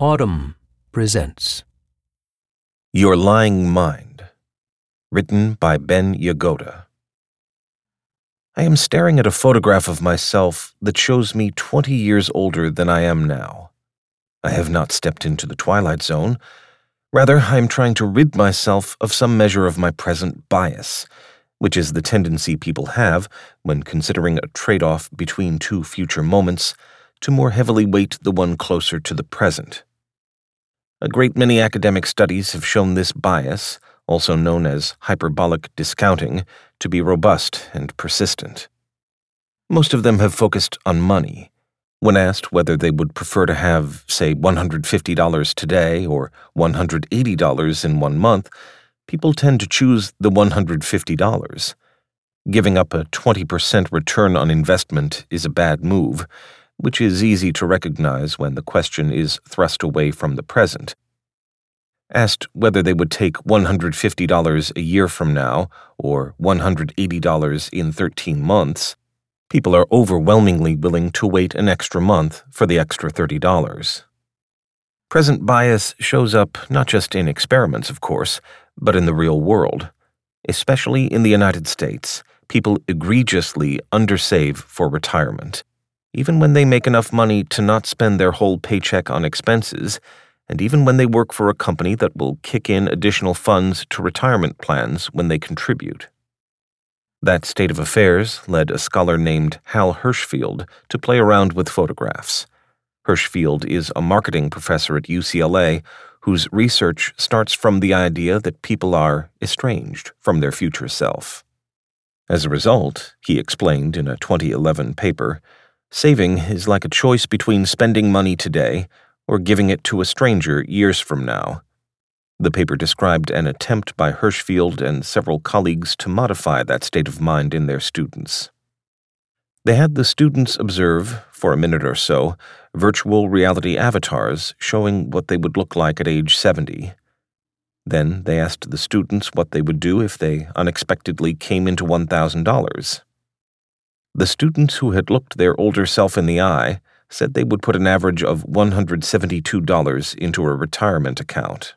Audm presents Your Lying Mind, written by Ben Yagoda. I am staring at a photograph of myself that shows me 20 years older than I am now. I have not stepped into the twilight zone. Rather, I am trying to rid myself of some measure of my present bias, which is the tendency people have when considering a trade off between two future moments to more heavily weight the one closer to the present. A great many academic studies have shown this bias, also known as hyperbolic discounting, to be robust and persistent. Most of them have focused on money. When asked whether they would prefer to have, say, $150 today or $180 in one month, people tend to choose the $150. Giving up a 20% return on investment is a bad move, which is easy to recognize when the question is thrust away from the present. Asked whether they would take $150 a year from now or $180 in 13 months, people are overwhelmingly willing to wait an extra month for the extra $30. Present bias shows up not just in experiments, of course, but in the real world. Especially in the United States, people egregiously undersave for retirement even when they make enough money to not spend their whole paycheck on expenses, and even when they work for a company that will kick in additional funds to retirement plans when they contribute. That state of affairs led a scholar named Hal Hershfield to play around with photographs. Hershfield is a marketing professor at UCLA whose research starts from the idea that people are estranged from their future self. As a result, he explained in a 2011 paper, Saving is like a choice between spending money today or giving it to a stranger years from now. The paper described an attempt by Hershfield and several colleagues to modify that state of mind in their students. They had the students observe, for a minute or so, virtual reality avatars showing what they would look like at age 70. Then they asked the students what they would do if they unexpectedly came into $1,000. The students who had looked their older self in the eye said they would put an average of $172 into a retirement account.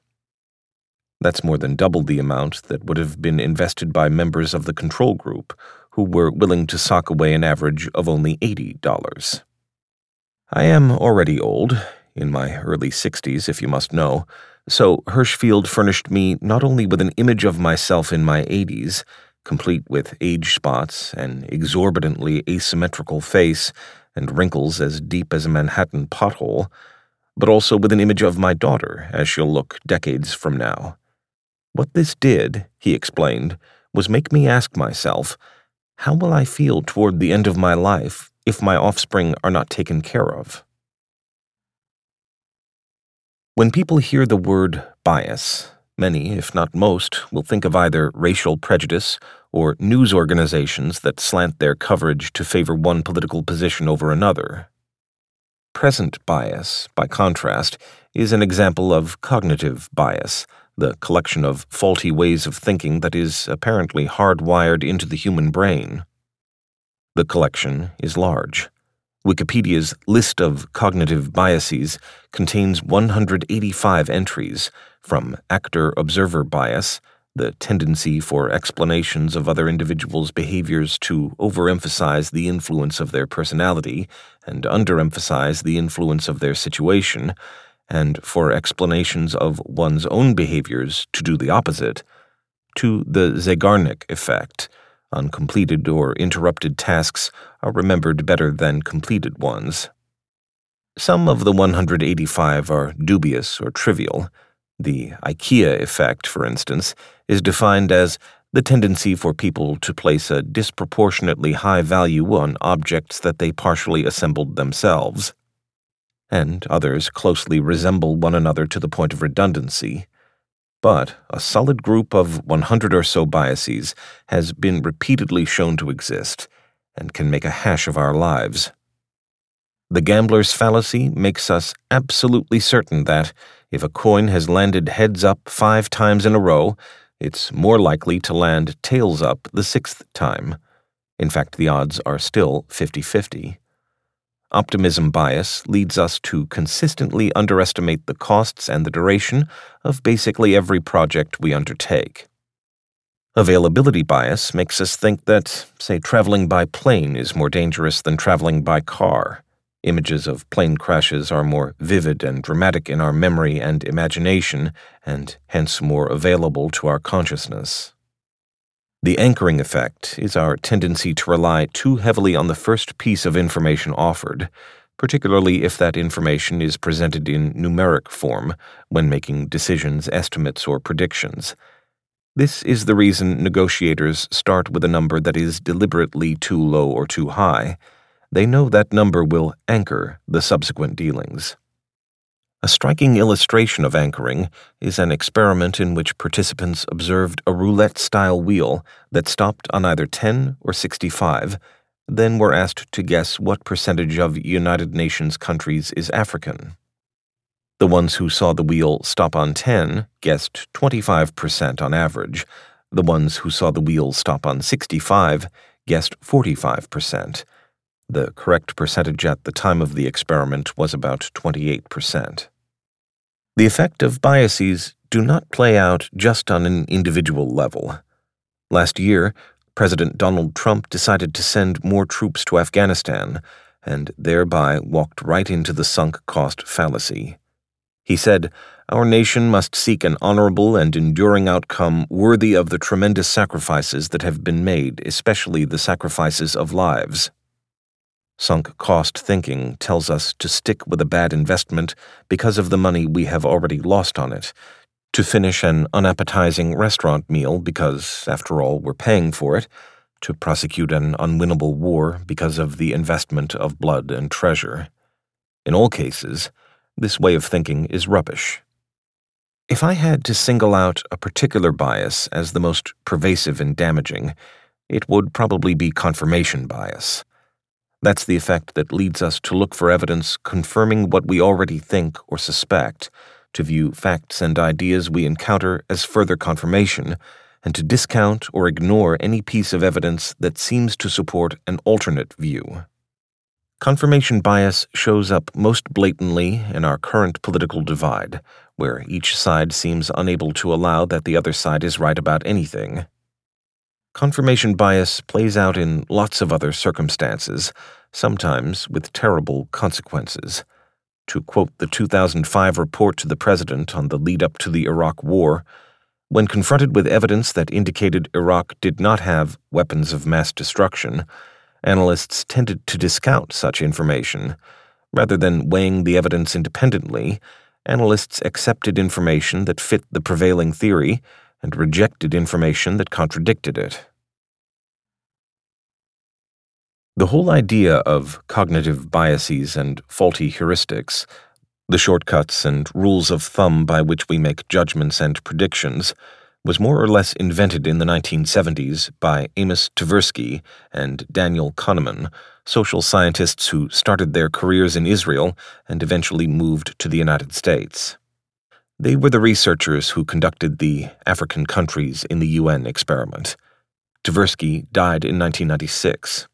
That's more than double the amount that would have been invested by members of the control group, who were willing to sock away an average of only $80. I am already old, in my early 60s, if you must know, so Hershfield furnished me not only with an image of myself in my 80s, complete with age spots, an exorbitantly asymmetrical face, and wrinkles as deep as a Manhattan pothole, but also with an image of my daughter as she'll look decades from now. What this did, he explained, was make me ask myself, how will I feel toward the end of my life if my offspring are not taken care of? When people hear the word bias, Many, if not most, will think of either racial prejudice or news organizations that slant their coverage to favor one political position over another. Present bias, by contrast, is an example of cognitive bias, the collection of faulty ways of thinking that is apparently hardwired into the human brain. The collection is large. Wikipedia's list of cognitive biases contains 185 entries, from actor observer bias, the tendency for explanations of other individuals' behaviors to overemphasize the influence of their personality and underemphasize the influence of their situation, and for explanations of one's own behaviors to do the opposite, to the Zeigarnik effect Uncompleted or interrupted tasks are remembered better than completed ones. Some of the 185 are dubious or trivial. The IKEA effect, for instance, is defined as the tendency for people to place a disproportionately high value on objects that they partially assembled themselves. And others closely resemble one another to the point of redundancy. But a solid group of 100 or so biases has been repeatedly shown to exist and can make a hash of our lives. The gambler's fallacy makes us absolutely certain that if a coin has landed heads up five times in a row, it's more likely to land tails up the sixth time. In fact, the odds are still 50 50. Optimism bias leads us to consistently underestimate the costs and the duration of basically every project we undertake. Availability bias makes us think that, say, traveling by plane is more dangerous than traveling by car. Images of plane crashes are more vivid and dramatic in our memory and imagination, and hence more available to our consciousness. The anchoring effect is our tendency to rely too heavily on the first piece of information offered, particularly if that information is presented in numeric form when making decisions, estimates, or predictions. This is the reason negotiators start with a number that is deliberately too low or too high they know that number will anchor the subsequent dealings. A striking illustration of anchoring is an experiment in which participants observed a roulette style wheel that stopped on either 10 or 65, then were asked to guess what percentage of United Nations countries is African. The ones who saw the wheel stop on 10 guessed 25% on average. The ones who saw the wheel stop on 65 guessed 45%. The correct percentage at the time of the experiment was about 28%. The effect of biases do not play out just on an individual level. Last year, President Donald Trump decided to send more troops to Afghanistan and thereby walked right into the sunk cost fallacy. He said, Our nation must seek an honorable and enduring outcome worthy of the tremendous sacrifices that have been made, especially the sacrifices of lives. Sunk cost thinking tells us to stick with a bad investment because of the money we have already lost on it, to finish an unappetizing restaurant meal because, after all, we're paying for it, to prosecute an unwinnable war because of the investment of blood and treasure. In all cases, this way of thinking is rubbish. If I had to single out a particular bias as the most pervasive and damaging, it would probably be confirmation bias. That's the effect that leads us to look for evidence confirming what we already think or suspect, to view facts and ideas we encounter as further confirmation, and to discount or ignore any piece of evidence that seems to support an alternate view. Confirmation bias shows up most blatantly in our current political divide, where each side seems unable to allow that the other side is right about anything. Confirmation bias plays out in lots of other circumstances, sometimes with terrible consequences. To quote the 2005 report to the president on the lead up to the Iraq War, when confronted with evidence that indicated Iraq did not have weapons of mass destruction, analysts tended to discount such information. Rather than weighing the evidence independently, analysts accepted information that fit the prevailing theory and rejected information that contradicted it. The whole idea of cognitive biases and faulty heuristics, the shortcuts and rules of thumb by which we make judgments and predictions, was more or less invented in the 1970s by Amos Tversky and Daniel Kahneman, social scientists who started their careers in Israel and eventually moved to the United States. They were the researchers who conducted the African countries in the UN experiment. Tversky died in 1996.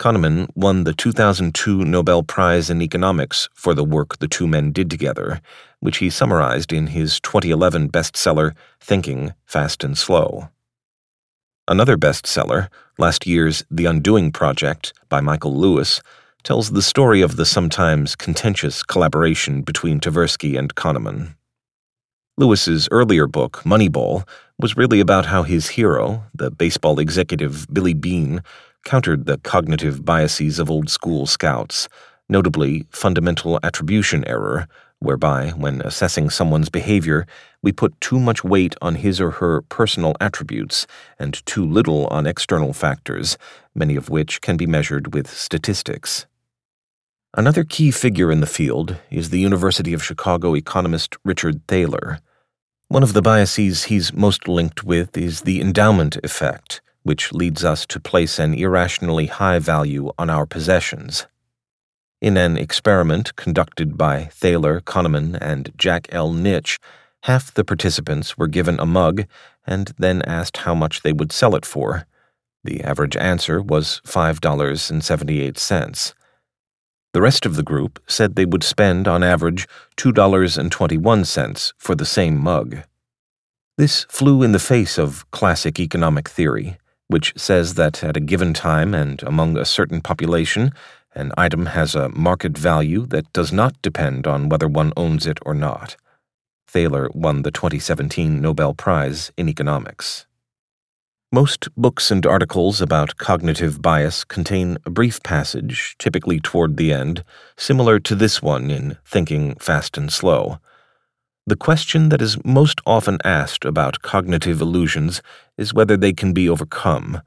Kahneman won the 2002 Nobel Prize in Economics for the work the two men did together, which he summarized in his 2011 bestseller, Thinking, Fast and Slow. Another bestseller, last year's The Undoing Project by Michael Lewis, tells the story of the sometimes contentious collaboration between Tversky and Kahneman. Lewis's earlier book, Moneyball, was really about how his hero, the baseball executive Billy Beane, countered the cognitive biases of old school scouts, notably fundamental attribution error, whereby, when assessing someone's behavior, we put too much weight on his or her personal attributes and too little on external factors, many of which can be measured with statistics. Another key figure in the field is the University of Chicago economist Richard Thaler. One of the biases he's most linked with is the endowment effect, which leads us to place an irrationally high value on our possessions. In an experiment conducted by Thaler, Kahneman, and Jack L. Knetsch, half the participants were given a mug and then asked how much they would sell it for. The average answer was $5.78. The rest of the group said they would spend, on average, $2.21 for the same mug. This flew in the face of classic economic theory, which says that at a given time and among a certain population, an item has a market value that does not depend on whether one owns it or not. Thaler won the 2017 Nobel Prize in Economics. Most books and articles about cognitive bias contain a brief passage, typically toward the end, similar to this one in Thinking Fast and Slow. The question that is most often asked about cognitive illusions is whether they can be overcome.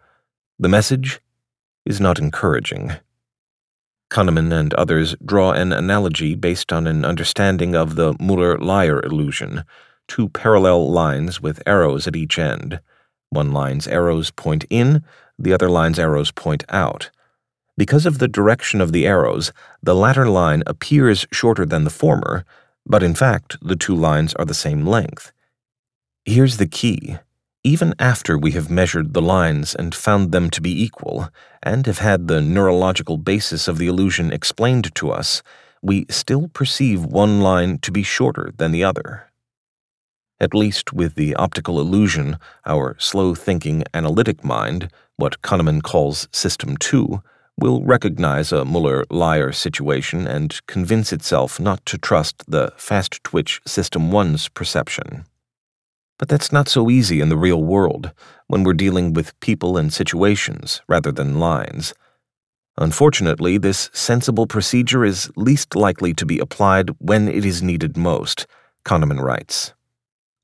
The message is not encouraging. Kahneman and others draw an analogy based on an understanding of the Muller-Lyer illusion, two parallel lines with arrows at each end. One line's arrows point in, the other line's arrows point out. Because of the direction of the arrows, the latter line appears shorter than the former, but in fact, the two lines are the same length. Here's the key. Even after we have measured the lines and found them to be equal, and have had the neurological basis of the illusion explained to us, we still perceive one line to be shorter than the other. At least with the optical illusion, our slow thinking analytic mind, what Kahneman calls System 2, will recognize a Muller Lyer situation and convince itself not to trust the fast twitch System 1's perception. But that's not so easy in the real world when we're dealing with people and situations rather than lines. Unfortunately, this sensible procedure is least likely to be applied when it is needed most, Kahneman writes.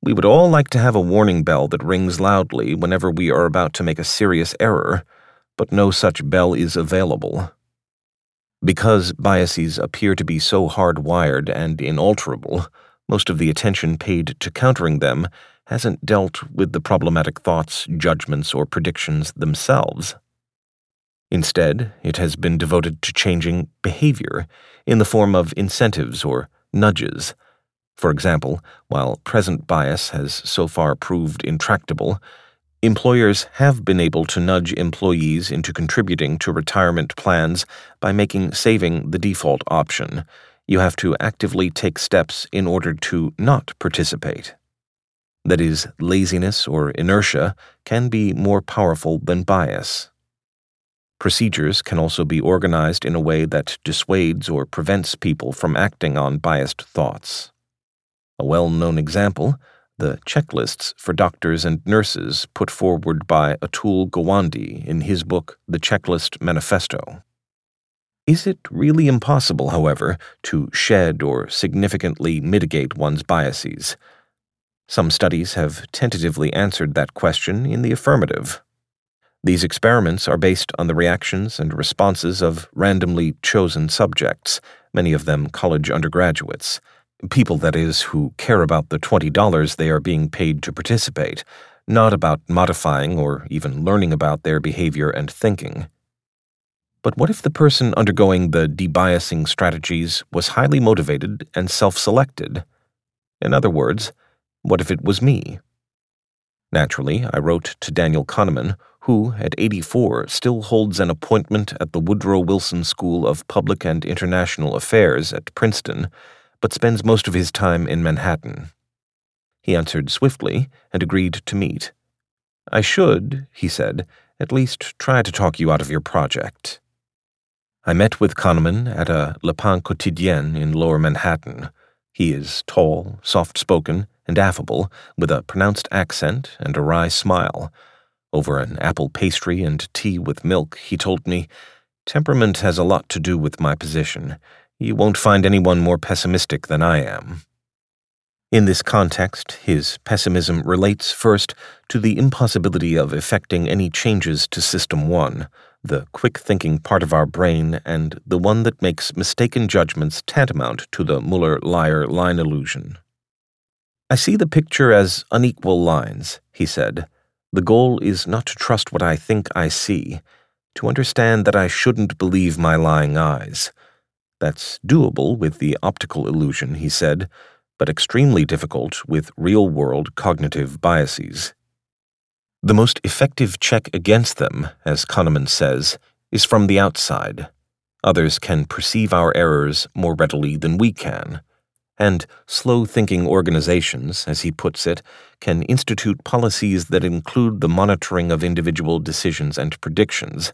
We would all like to have a warning bell that rings loudly whenever we are about to make a serious error, but no such bell is available. Because biases appear to be so hardwired and inalterable, most of the attention paid to countering them hasn't dealt with the problematic thoughts, judgments, or predictions themselves. Instead, it has been devoted to changing behavior in the form of incentives or nudges for example, while present bias has so far proved intractable, employers have been able to nudge employees into contributing to retirement plans by making saving the default option. You have to actively take steps in order to not participate. That is, laziness or inertia can be more powerful than bias. Procedures can also be organized in a way that dissuades or prevents people from acting on biased thoughts. A well known example, the checklists for doctors and nurses put forward by Atul Gawande in his book The Checklist Manifesto. Is it really impossible, however, to shed or significantly mitigate one's biases? Some studies have tentatively answered that question in the affirmative. These experiments are based on the reactions and responses of randomly chosen subjects, many of them college undergraduates people, that is, who care about the $20 they are being paid to participate, not about modifying or even learning about their behavior and thinking. But what if the person undergoing the debiasing strategies was highly motivated and self selected? In other words, what if it was me? Naturally, I wrote to Daniel Kahneman, who, at 84, still holds an appointment at the Woodrow Wilson School of Public and International Affairs at Princeton but spends most of his time in Manhattan. He answered swiftly and agreed to meet. I should, he said, at least try to talk you out of your project. I met with Kahneman at a Le Pain Quotidien in lower Manhattan. He is tall, soft spoken, and affable, with a pronounced accent and a wry smile. Over an apple pastry and tea with milk, he told me, Temperament has a lot to do with my position. You won't find anyone more pessimistic than I am. In this context, his pessimism relates first to the impossibility of effecting any changes to System 1, the quick thinking part of our brain and the one that makes mistaken judgments tantamount to the Muller Lyer line illusion. I see the picture as unequal lines, he said. The goal is not to trust what I think I see, to understand that I shouldn't believe my lying eyes that's doable with the optical illusion, he said, but extremely difficult with real world cognitive biases. The most effective check against them, as Kahneman says, is from the outside. Others can perceive our errors more readily than we can. And slow thinking organizations, as he puts it, can institute policies that include the monitoring of individual decisions and predictions.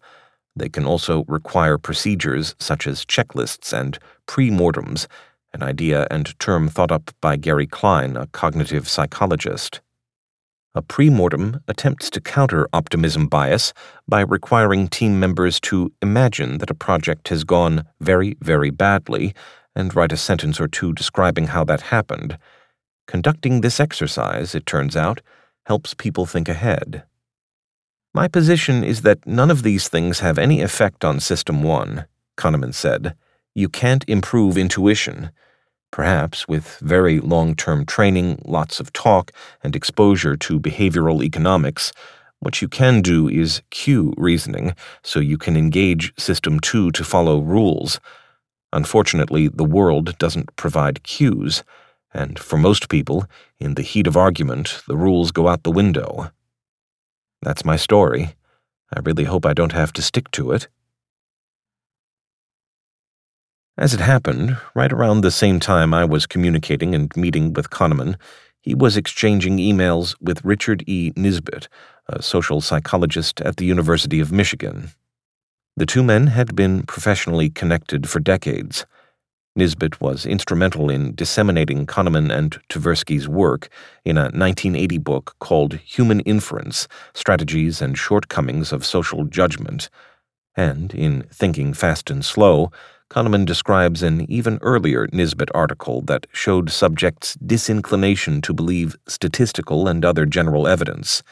They can also require procedures such as checklists and pre-mortems, an idea and term thought up by Gary Klein, a cognitive psychologist. A pre-mortem attempts to counter optimism bias by requiring team members to imagine that a project has gone very, very badly and write a sentence or two describing how that happened. Conducting this exercise, it turns out, helps people think ahead. My position is that none of these things have any effect on System 1, Kahneman said. You can't improve intuition. Perhaps with very long term training, lots of talk, and exposure to behavioral economics, what you can do is cue reasoning so you can engage System 2 to follow rules. Unfortunately, the world doesn't provide cues, and for most people, in the heat of argument, the rules go out the window. That's my story. I really hope I don't have to stick to it. As it happened, right around the same time I was communicating and meeting with Kahneman, he was exchanging emails with Richard E. Nisbett, a social psychologist at the University of Michigan. The two men had been professionally connected for decades. Nisbett was instrumental in disseminating Kahneman and Tversky's work in a 1980 book called Human Inference Strategies and Shortcomings of Social Judgment, and in Thinking Fast and Slow, Kahneman describes an even earlier Nisbett article that showed subjects' disinclination to believe statistical and other general evidence,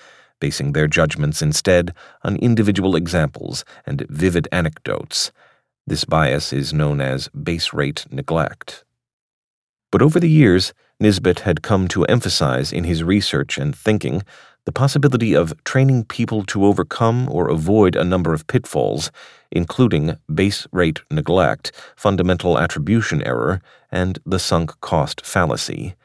basing their judgments instead on individual examples and vivid anecdotes. This bias is known as base rate neglect. But over the years, Nisbett had come to emphasize in his research and thinking the possibility of training people to overcome or avoid a number of pitfalls, including base rate neglect, fundamental attribution error, and the sunk cost fallacy.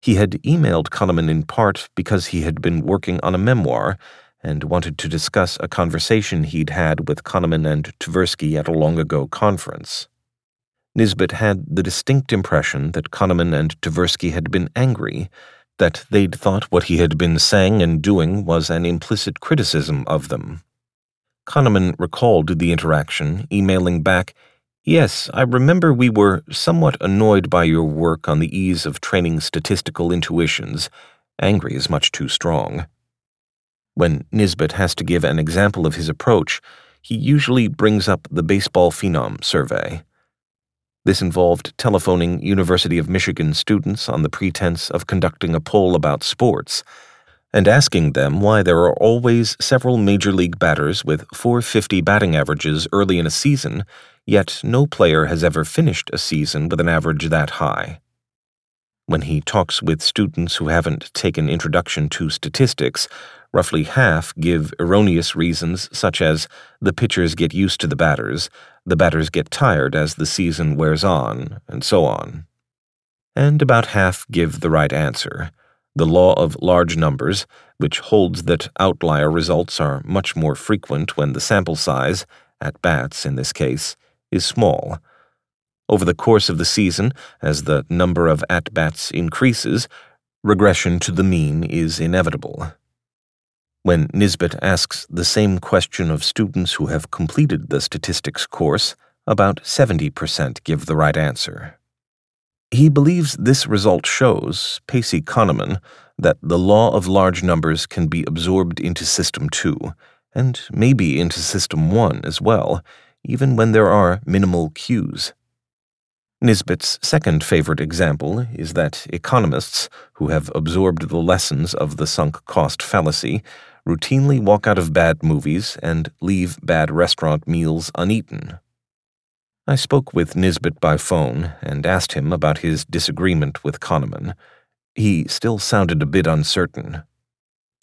He had emailed Kahneman in part because he had been working on a memoir and wanted to discuss a conversation he'd had with Kahneman and Tversky at a long ago conference. Nisbett had the distinct impression that Kahneman and Tversky had been angry that they'd thought what he had been saying and doing was an implicit criticism of them. Kahneman recalled the interaction, emailing back, Yes, I remember we were somewhat annoyed by your work on the ease of training statistical intuitions. Angry is much too strong. When Nisbett has to give an example of his approach, he usually brings up the Baseball Phenom Survey. This involved telephoning University of Michigan students on the pretense of conducting a poll about sports and asking them why there are always several major league batters with 450 batting averages early in a season, yet no player has ever finished a season with an average that high. When he talks with students who haven't taken Introduction to Statistics, roughly half give erroneous reasons such as the pitchers get used to the batters, the batters get tired as the season wears on, and so on. And about half give the right answer the law of large numbers, which holds that outlier results are much more frequent when the sample size, at bats in this case, is small. Over the course of the season, as the number of at bats increases, regression to the mean is inevitable. When Nisbett asks the same question of students who have completed the statistics course, about 70% give the right answer. He believes this result shows, pace Kahneman, that the law of large numbers can be absorbed into System 2, and maybe into System 1 as well, even when there are minimal cues. Nisbett's second favorite example is that economists who have absorbed the lessons of the sunk cost fallacy routinely walk out of bad movies and leave bad restaurant meals uneaten. I spoke with Nisbett by phone and asked him about his disagreement with Kahneman. He still sounded a bit uncertain.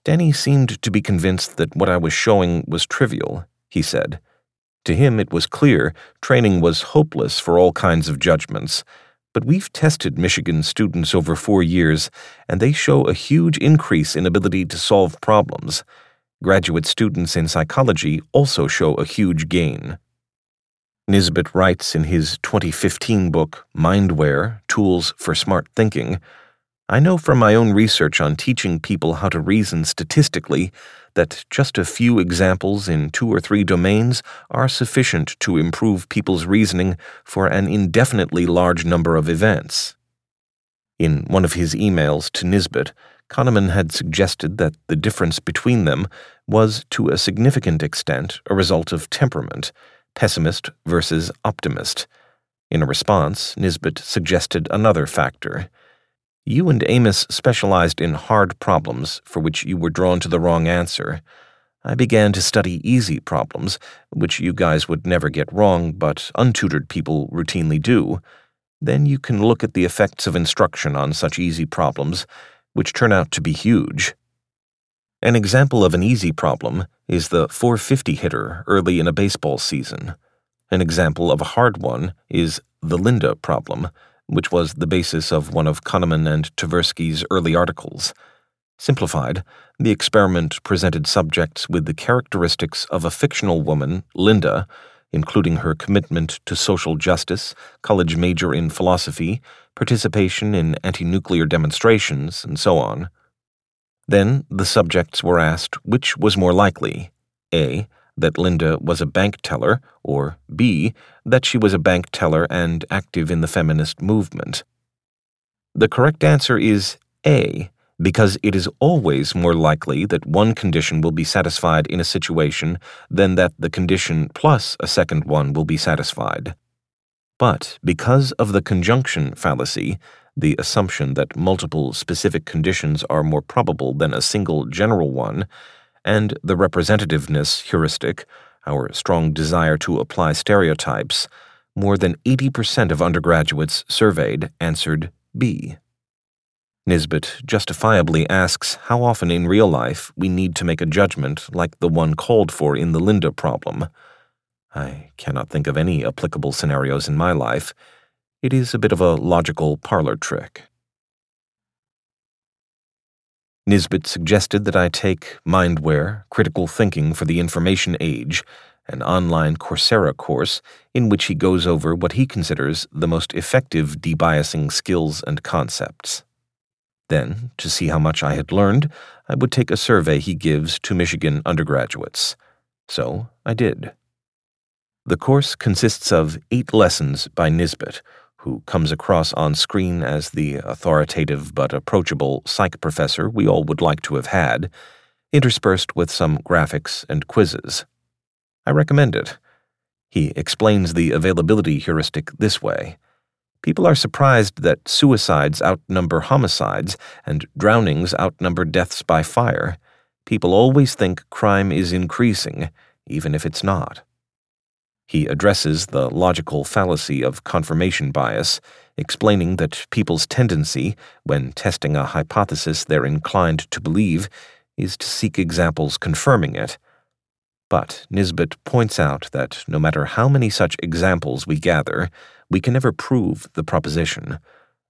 Danny seemed to be convinced that what I was showing was trivial, he said. To him, it was clear training was hopeless for all kinds of judgments. But we've tested Michigan students over four years, and they show a huge increase in ability to solve problems. Graduate students in psychology also show a huge gain. Nisbett writes in his 2015 book, Mindware Tools for Smart Thinking I know from my own research on teaching people how to reason statistically that just a few examples in two or three domains are sufficient to improve people's reasoning for an indefinitely large number of events. In one of his emails to Nisbett, Kahneman had suggested that the difference between them was to a significant extent a result of temperament pessimist versus optimist. In a response, Nisbett suggested another factor. You and Amos specialized in hard problems for which you were drawn to the wrong answer. I began to study easy problems, which you guys would never get wrong, but untutored people routinely do. Then you can look at the effects of instruction on such easy problems, which turn out to be huge. An example of an easy problem is the 450 hitter early in a baseball season. An example of a hard one is the Linda problem, which was the basis of one of Kahneman and Tversky's early articles. Simplified, the experiment presented subjects with the characteristics of a fictional woman, Linda, including her commitment to social justice, college major in philosophy, participation in anti nuclear demonstrations, and so on. Then the subjects were asked which was more likely A. That Linda was a bank teller, or B. That she was a bank teller and active in the feminist movement. The correct answer is A, because it is always more likely that one condition will be satisfied in a situation than that the condition plus a second one will be satisfied. But because of the conjunction fallacy, the assumption that multiple specific conditions are more probable than a single general one, and the representativeness heuristic, our strong desire to apply stereotypes, more than 80% of undergraduates surveyed answered B. Nisbett justifiably asks how often in real life we need to make a judgment like the one called for in the Linda problem. I cannot think of any applicable scenarios in my life. It is a bit of a logical parlor trick. Nisbett suggested that I take Mindware Critical Thinking for the Information Age, an online Coursera course in which he goes over what he considers the most effective debiasing skills and concepts. Then, to see how much I had learned, I would take a survey he gives to Michigan undergraduates. So I did. The course consists of eight lessons by Nisbett who comes across on screen as the authoritative but approachable psych professor we all would like to have had, interspersed with some graphics and quizzes. I recommend it. He explains the availability heuristic this way. People are surprised that suicides outnumber homicides and drownings outnumber deaths by fire. People always think crime is increasing, even if it's not. He addresses the logical fallacy of confirmation bias, explaining that people's tendency, when testing a hypothesis they're inclined to believe, is to seek examples confirming it. But Nisbett points out that no matter how many such examples we gather, we can never prove the proposition.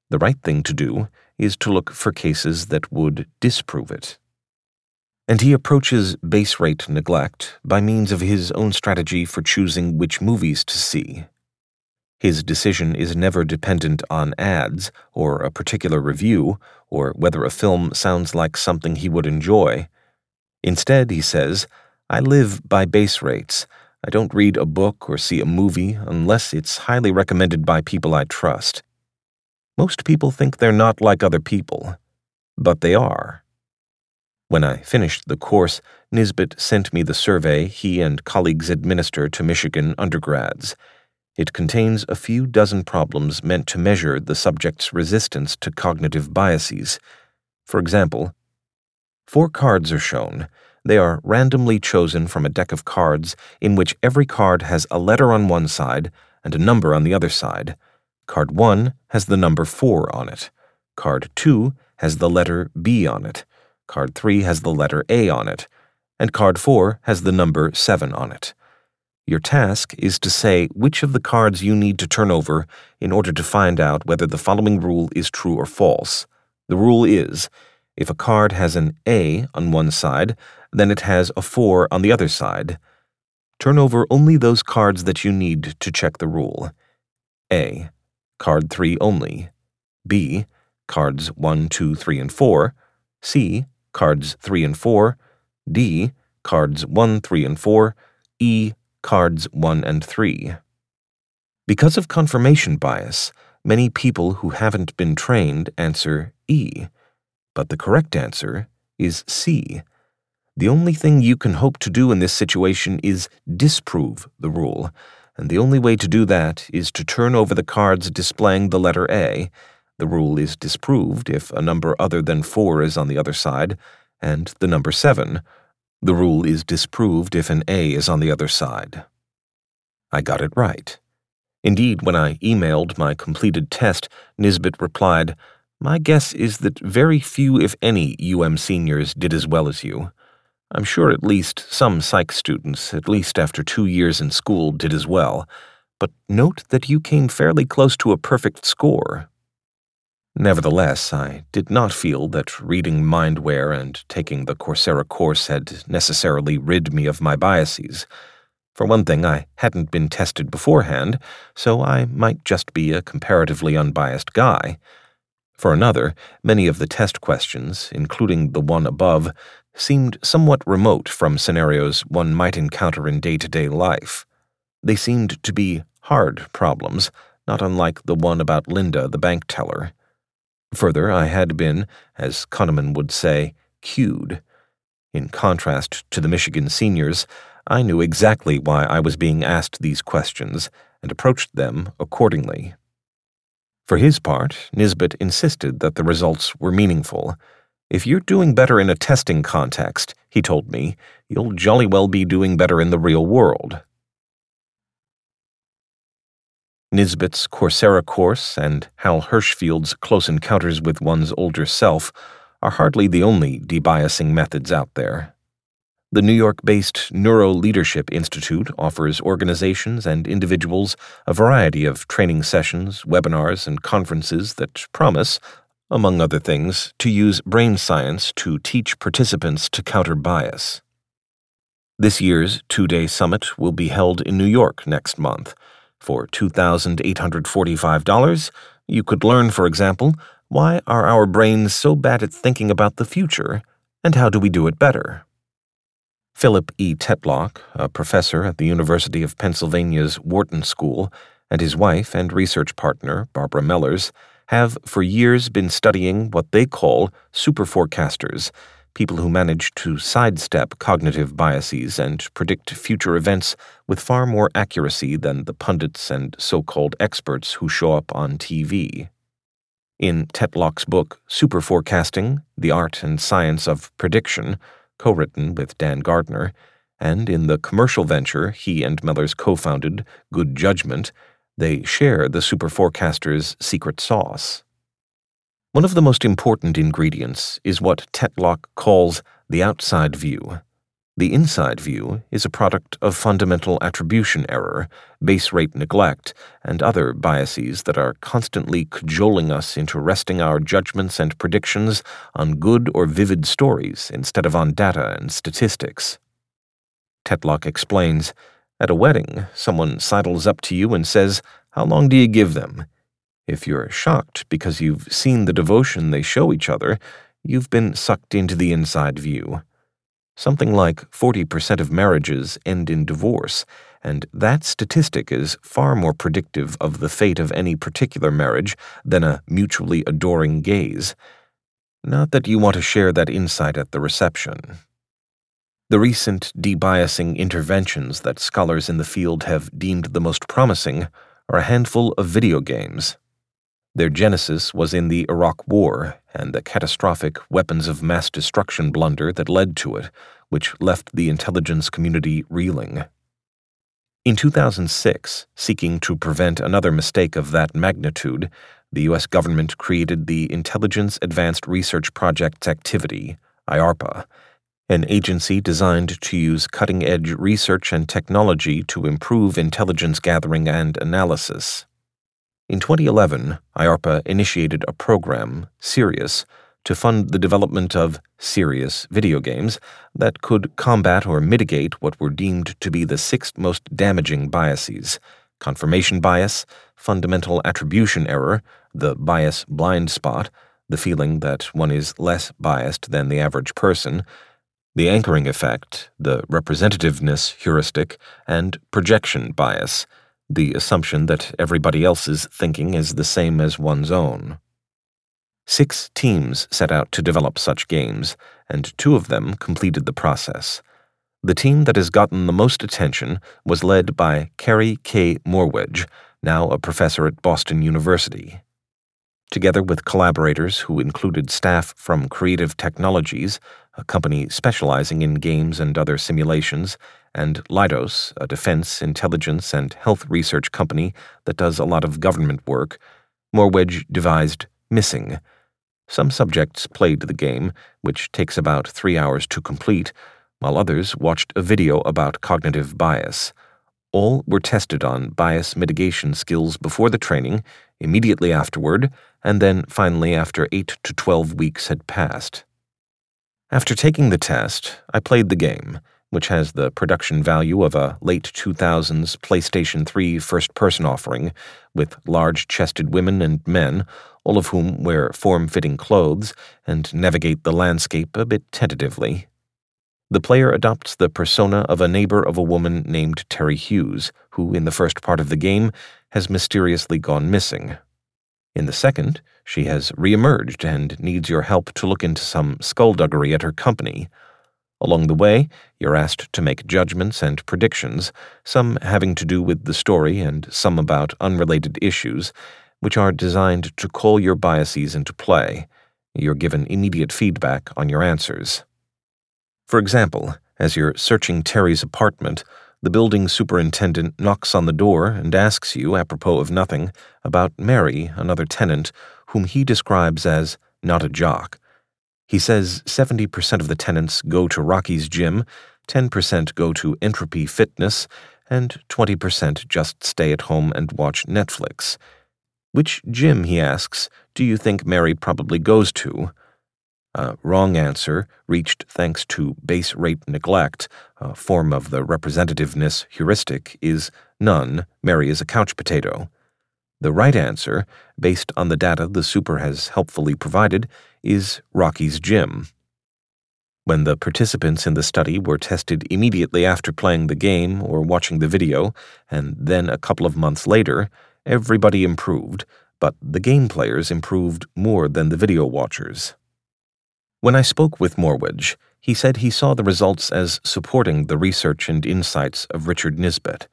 The right thing to do is to look for cases that would disprove it and he approaches base rate neglect by means of his own strategy for choosing which movies to see. His decision is never dependent on ads or a particular review or whether a film sounds like something he would enjoy. Instead, he says, I live by base rates. I don't read a book or see a movie unless it's highly recommended by people I trust. Most people think they're not like other people, but they are. When I finished the course, Nisbett sent me the survey he and colleagues administer to Michigan undergrads. It contains a few dozen problems meant to measure the subject's resistance to cognitive biases. For example, four cards are shown. They are randomly chosen from a deck of cards in which every card has a letter on one side and a number on the other side. Card 1 has the number 4 on it. Card 2 has the letter B on it. Card 3 has the letter A on it, and card 4 has the number 7 on it. Your task is to say which of the cards you need to turn over in order to find out whether the following rule is true or false. The rule is if a card has an A on one side, then it has a 4 on the other side. turn over only those cards that you need to check the rule. A. Card 3 only. B. Cards 1, 2, 3, and 4. C. Cards 3 and 4. D. Cards 1, 3, and 4. E. Cards 1 and 3. Because of confirmation bias, many people who haven't been trained answer E, but the correct answer is C. The only thing you can hope to do in this situation is disprove the rule, and the only way to do that is to turn over the cards displaying the letter A. The rule is disproved if a number other than 4 is on the other side, and the number 7. The rule is disproved if an A is on the other side. I got it right. Indeed, when I emailed my completed test, Nisbett replied, My guess is that very few, if any, UM seniors did as well as you. I'm sure at least some psych students, at least after two years in school, did as well, but note that you came fairly close to a perfect score. Nevertheless, I did not feel that reading Mindware and taking the Coursera course had necessarily rid me of my biases. For one thing, I hadn't been tested beforehand, so I might just be a comparatively unbiased guy. For another, many of the test questions, including the one above, seemed somewhat remote from scenarios one might encounter in day to day life. They seemed to be hard problems, not unlike the one about Linda, the bank teller. Further, I had been, as Kahneman would say, cued. In contrast to the Michigan seniors, I knew exactly why I was being asked these questions and approached them accordingly. For his part, Nisbett insisted that the results were meaningful. If you're doing better in a testing context, he told me, you'll jolly well be doing better in the real world. Nisbett's Coursera course and Hal Hershfield's Close Encounters with One's Older Self are hardly the only debiasing methods out there. The New York based Neuro Leadership Institute offers organizations and individuals a variety of training sessions, webinars, and conferences that promise, among other things, to use brain science to teach participants to counter bias. This year's two day summit will be held in New York next month. For $2,845, you could learn, for example, why are our brains so bad at thinking about the future, and how do we do it better? Philip E. Tetlock, a professor at the University of Pennsylvania's Wharton School, and his wife and research partner, Barbara Mellers, have for years been studying what they call superforecasters, people who manage to sidestep cognitive biases and predict future events with far more accuracy than the pundits and so called experts who show up on TV. In Tetlock's book, Superforecasting The Art and Science of Prediction, co written with Dan Gardner, and in the commercial venture he and Mellers co founded, Good Judgment, they share the superforecaster's secret sauce. One of the most important ingredients is what Tetlock calls the outside view. The inside view is a product of fundamental attribution error, base rate neglect, and other biases that are constantly cajoling us into resting our judgments and predictions on good or vivid stories instead of on data and statistics. Tetlock explains At a wedding, someone sidles up to you and says, How long do you give them? If you're shocked because you've seen the devotion they show each other, you've been sucked into the inside view. Something like 40% of marriages end in divorce, and that statistic is far more predictive of the fate of any particular marriage than a mutually adoring gaze. Not that you want to share that insight at the reception. The recent debiasing interventions that scholars in the field have deemed the most promising are a handful of video games. Their genesis was in the Iraq War and the catastrophic weapons of mass destruction blunder that led to it, which left the intelligence community reeling. In 2006, seeking to prevent another mistake of that magnitude, the U.S. government created the Intelligence Advanced Research Projects Activity, IARPA, an agency designed to use cutting edge research and technology to improve intelligence gathering and analysis. In 2011, IARPA initiated a program, Sirius, to fund the development of serious video games that could combat or mitigate what were deemed to be the six most damaging biases confirmation bias, fundamental attribution error, the bias blind spot, the feeling that one is less biased than the average person, the anchoring effect, the representativeness heuristic, and projection bias, the assumption that everybody else's thinking is the same as one's own. Six teams set out to develop such games, and two of them completed the process. The team that has gotten the most attention was led by Carey K. Morewedge, now a professor at Boston University. Together with collaborators who included staff from Creative Technologies, a company specializing in games and other simulations, and Leidos, a defense, intelligence, and health research company that does a lot of government work, Morewedge devised Missing. Some subjects played the game, which takes about three hours to complete, while others watched a video about cognitive bias. All were tested on bias mitigation skills before the training, immediately afterward, and then finally after 8 to 12 weeks had passed. After taking the test, I played the game, which has the production value of a late 2000s PlayStation 3 first person offering, with large chested women and men, all of whom wear form fitting clothes and navigate the landscape a bit tentatively. The player adopts the persona of a neighbor of a woman named Terry Hughes, who, in the first part of the game, has mysteriously gone missing. In the second, she has reemerged and needs your help to look into some skullduggery at her company. Along the way, you're asked to make judgments and predictions, some having to do with the story and some about unrelated issues, which are designed to call your biases into play. You're given immediate feedback on your answers. For example, as you're searching Terry's apartment, the building superintendent knocks on the door and asks you, apropos of nothing, about Mary, another tenant, whom he describes as not a jock. He says 70% of the tenants go to Rocky's gym, 10% go to Entropy Fitness, and 20% just stay at home and watch Netflix. Which gym, he asks, do you think Mary probably goes to? A wrong answer, reached thanks to base rate neglect, a form of the representativeness heuristic, is none. Mary is a couch potato. The right answer, based on the data the super has helpfully provided, is Rocky's Gym. When the participants in the study were tested immediately after playing the game or watching the video, and then a couple of months later, everybody improved, but the game players improved more than the video watchers. When I spoke with Morewedge, he said he saw the results as supporting the research and insights of Richard Nisbett.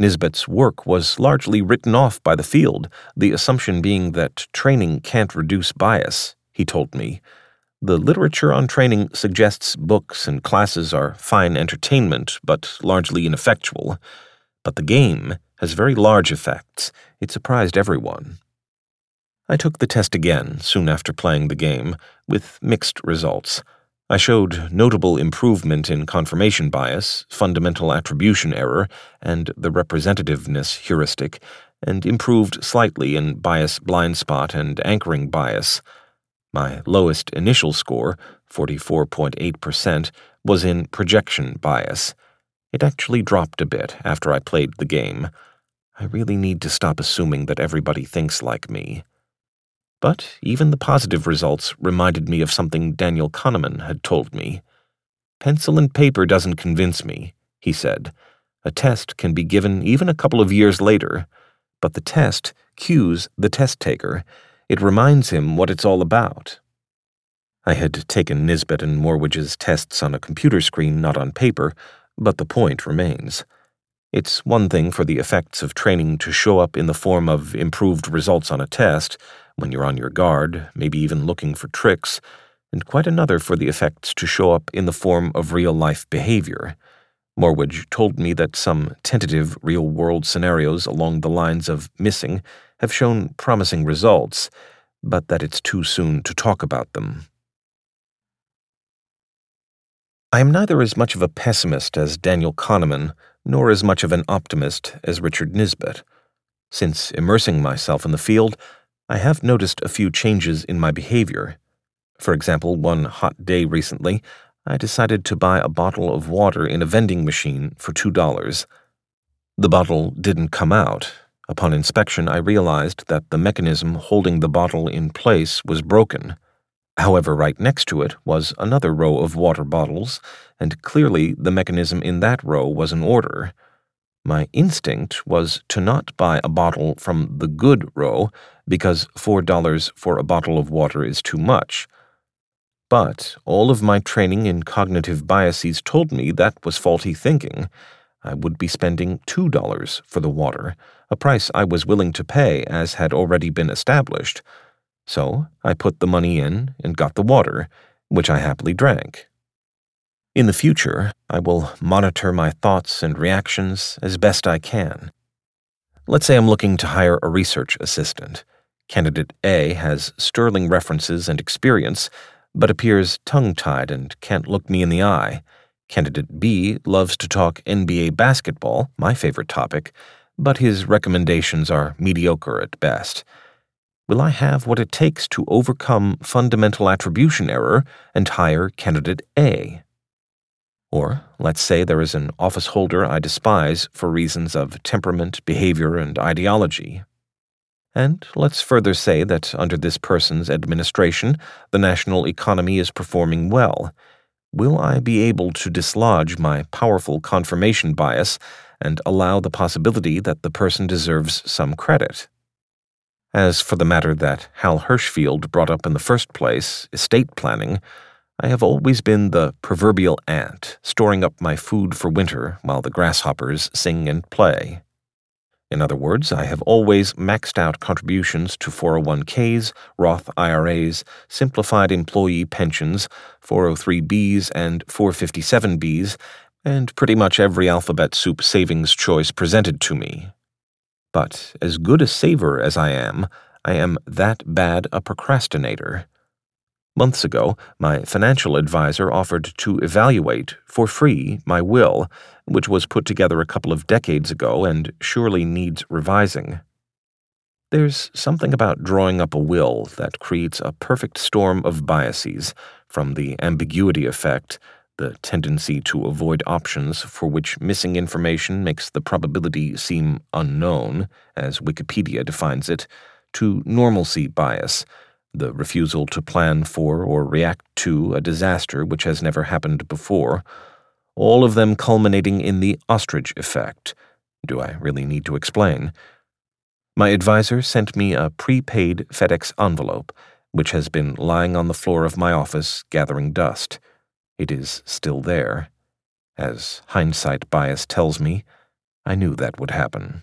Nisbett's work was largely written off by the field, the assumption being that training can't reduce bias, he told me. The literature on training suggests books and classes are fine entertainment, but largely ineffectual. But the game has very large effects. It surprised everyone. I took the test again soon after playing the game, with mixed results. I showed notable improvement in confirmation bias, fundamental attribution error, and the representativeness heuristic, and improved slightly in bias blind spot and anchoring bias. My lowest initial score, 44.8%, was in projection bias. It actually dropped a bit after I played the game. I really need to stop assuming that everybody thinks like me. But even the positive results reminded me of something Daniel Kahneman had told me. Pencil and paper doesn't convince me, he said. A test can be given even a couple of years later, but the test cues the test taker. It reminds him what it's all about. I had taken Nisbett and Morewedge's tests on a computer screen, not on paper, but the point remains. It's one thing for the effects of training to show up in the form of improved results on a test, when you're on your guard, maybe even looking for tricks, and quite another for the effects to show up in the form of real life behavior. Morewedge told me that some tentative real world scenarios along the lines of missing have shown promising results, but that it's too soon to talk about them. I am neither as much of a pessimist as Daniel Kahneman, nor as much of an optimist as Richard Nisbett. Since immersing myself in the field, I have noticed a few changes in my behavior. For example, one hot day recently, I decided to buy a bottle of water in a vending machine for $2. The bottle didn't come out. Upon inspection, I realized that the mechanism holding the bottle in place was broken. However, right next to it was another row of water bottles, and clearly the mechanism in that row was in order. My instinct was to not buy a bottle from the good row because $4 for a bottle of water is too much. But all of my training in cognitive biases told me that was faulty thinking. I would be spending $2 for the water, a price I was willing to pay as had already been established. So I put the money in and got the water, which I happily drank. In the future, I will monitor my thoughts and reactions as best I can. Let's say I'm looking to hire a research assistant. Candidate A has sterling references and experience, but appears tongue tied and can't look me in the eye. Candidate B loves to talk NBA basketball, my favorite topic, but his recommendations are mediocre at best. Will I have what it takes to overcome fundamental attribution error and hire candidate A? Or let's say there is an office holder I despise for reasons of temperament, behavior, and ideology. And let's further say that under this person's administration, the national economy is performing well. Will I be able to dislodge my powerful confirmation bias and allow the possibility that the person deserves some credit? As for the matter that Hal Hershfield brought up in the first place, estate planning, I have always been the proverbial ant, storing up my food for winter while the grasshoppers sing and play. In other words, I have always maxed out contributions to 401ks, Roth IRAs, simplified employee pensions, 403bs, and 457bs, and pretty much every alphabet soup savings choice presented to me. But as good a saver as I am, I am that bad a procrastinator. Months ago, my financial advisor offered to evaluate, for free, my will, which was put together a couple of decades ago and surely needs revising. There's something about drawing up a will that creates a perfect storm of biases, from the ambiguity effect, the tendency to avoid options for which missing information makes the probability seem unknown, as Wikipedia defines it, to normalcy bias the refusal to plan for or react to a disaster which has never happened before, all of them culminating in the ostrich effect. Do I really need to explain? My advisor sent me a prepaid FedEx envelope, which has been lying on the floor of my office gathering dust. It is still there. As hindsight bias tells me, I knew that would happen.